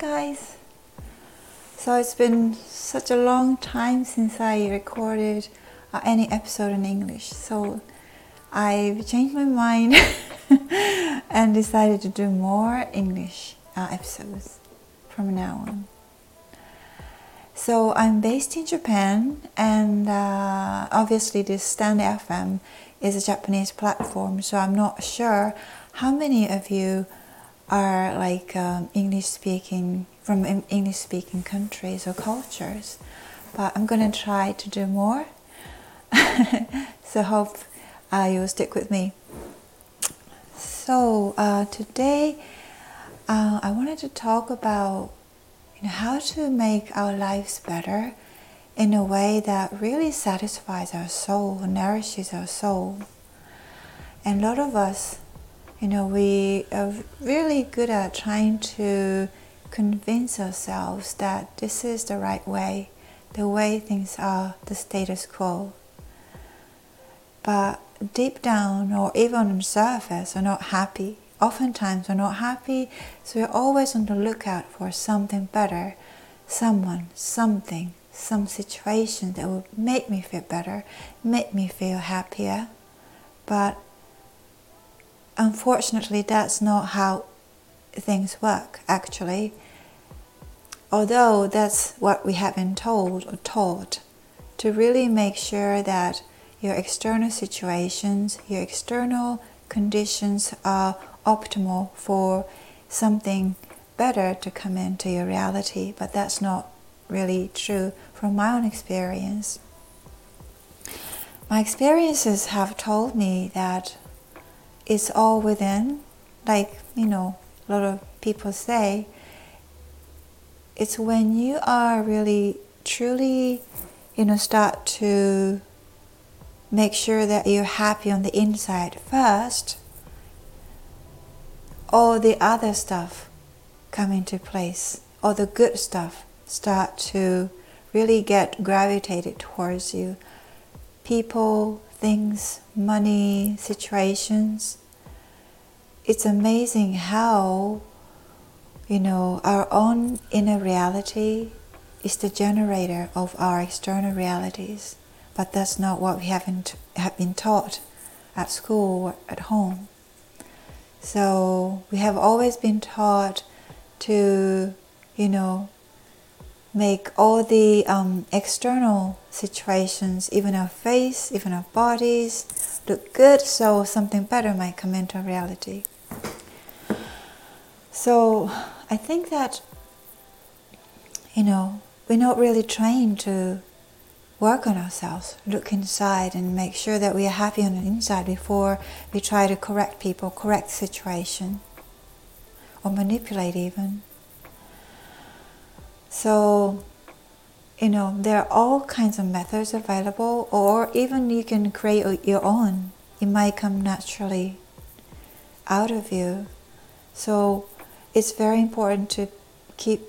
guys. So it's been such a long time since I recorded uh, any episode in English. So I've changed my mind and decided to do more English uh, episodes from now on. So I'm based in Japan, and uh, obviously this Stand FM is a Japanese platform. So I'm not sure how many of you are like um, English speaking from English speaking countries or cultures, but I'm gonna try to do more. so hope uh, you'll stick with me. So uh, today uh, I wanted to talk about you know, how to make our lives better in a way that really satisfies our soul, nourishes our soul. And a lot of us you know, we are really good at trying to convince ourselves that this is the right way, the way things are, the status quo. But deep down, or even on the surface, we're not happy. Oftentimes, we're not happy, so we're always on the lookout for something better, someone, something, some situation that will make me feel better, make me feel happier. But unfortunately, that's not how things work, actually. Although that's what we have been told or taught, to really make sure that your external situations, your external conditions are optimal for something better to come into your reality, but that's not really true from my own experience. My experiences have told me that it's all within. Like, you know, a lot of people say, it's when you are really, truly, you know, start to make sure that you're happy on the inside first, all the other stuff come into place, all the good stuff start to really get gravitated towards you. People, things, money, situations, it's amazing how, you know, our own inner reality is the generator of our external realities. But that's not what we haven't have been taught at school or at home. So we have always been taught to, you know, make all the um, external situations, even our face, even our bodies, look good so something better might come into reality. So I think that, you know, we're not really trained to work on ourselves, look inside and make sure that we are happy on the inside before we try to correct people, correct situation, or manipulate even. So, you know, there are all kinds of methods available, or even you can create your own. It might come naturally out of you. So, it's very important to keep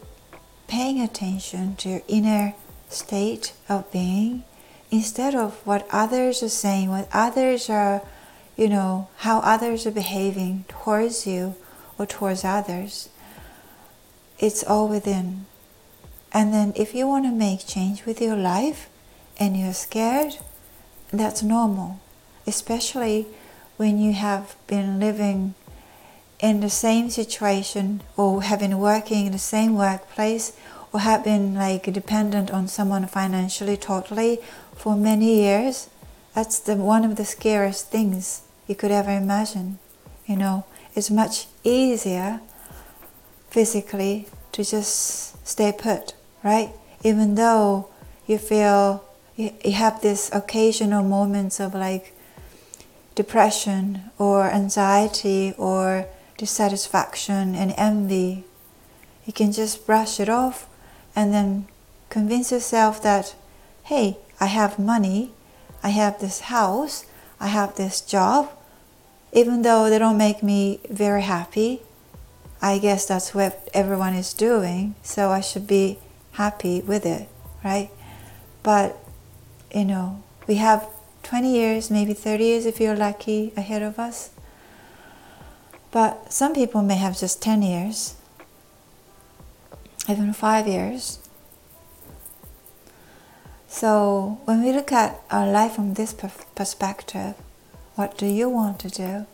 paying attention to your inner state of being instead of what others are saying, what others are, you know, how others are behaving towards you or towards others. It's all within. And then if you want to make change with your life and you're scared, that's normal, especially when you have been living in the same situation or have been working in the same workplace or have been like dependent on someone financially totally for many years that's the one of the scariest things you could ever imagine you know. It's much easier physically to just stay put right even though you feel you, have this occasional moments of like depression or anxiety or dissatisfaction and envy, you can just brush it off and then convince yourself that, hey, I have money, I have this house, I have this job. Even though they don't make me very happy, I guess that's what everyone is doing, so I should be happy with it, right? But, you know, we have 20 years, maybe 30 years if you're lucky, ahead of us. But some people may have just 10 years. even five years. So when we look at our life from this perspective, what do you want to do?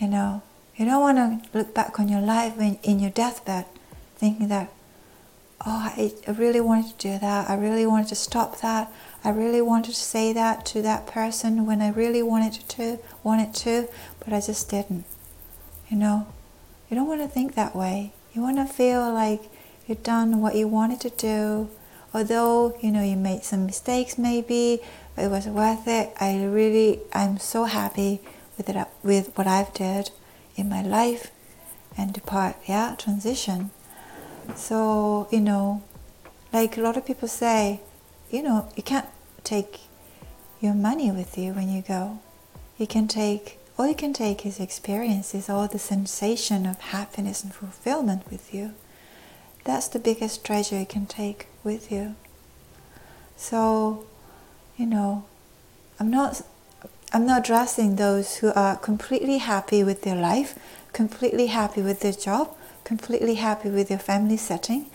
You know, you don't want to look back on your life when in your deathbed, thinking that, oh, I, really wanted to do that. I really wanted to stop that. I really wanted to say that to that person when I really wanted to, wanted to, but I just didn't. You know, you don't want to think that way. You want to feel like you've done what you wanted to do, although you know you made some mistakes maybe, but it was worth it. I really, I'm so happy with it, with what I've did in my life, and depart. Yeah, transition. So you know, like a lot of people say, you know, you can't take your money with you when you go. You can take all you can take is experiences, all the sensation of happiness and fulfillment with you. That's the biggest treasure you can take with you. So, you know, I'm not I'm not addressing those who are completely happy with their life, completely happy with their job, completely happy with your family setting,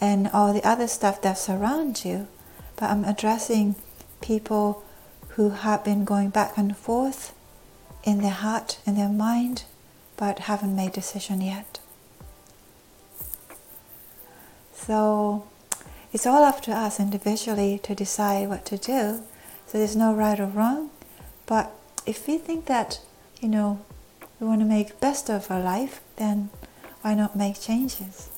and all the other stuff that surrounds you. But I'm addressing people who have been going back and forth in their heart, in their mind, but haven't made decision yet. So it's all up to us individually to decide what to do. So there's no right or wrong. But if we think that, you know, we want to make best of our life, then why not make changes?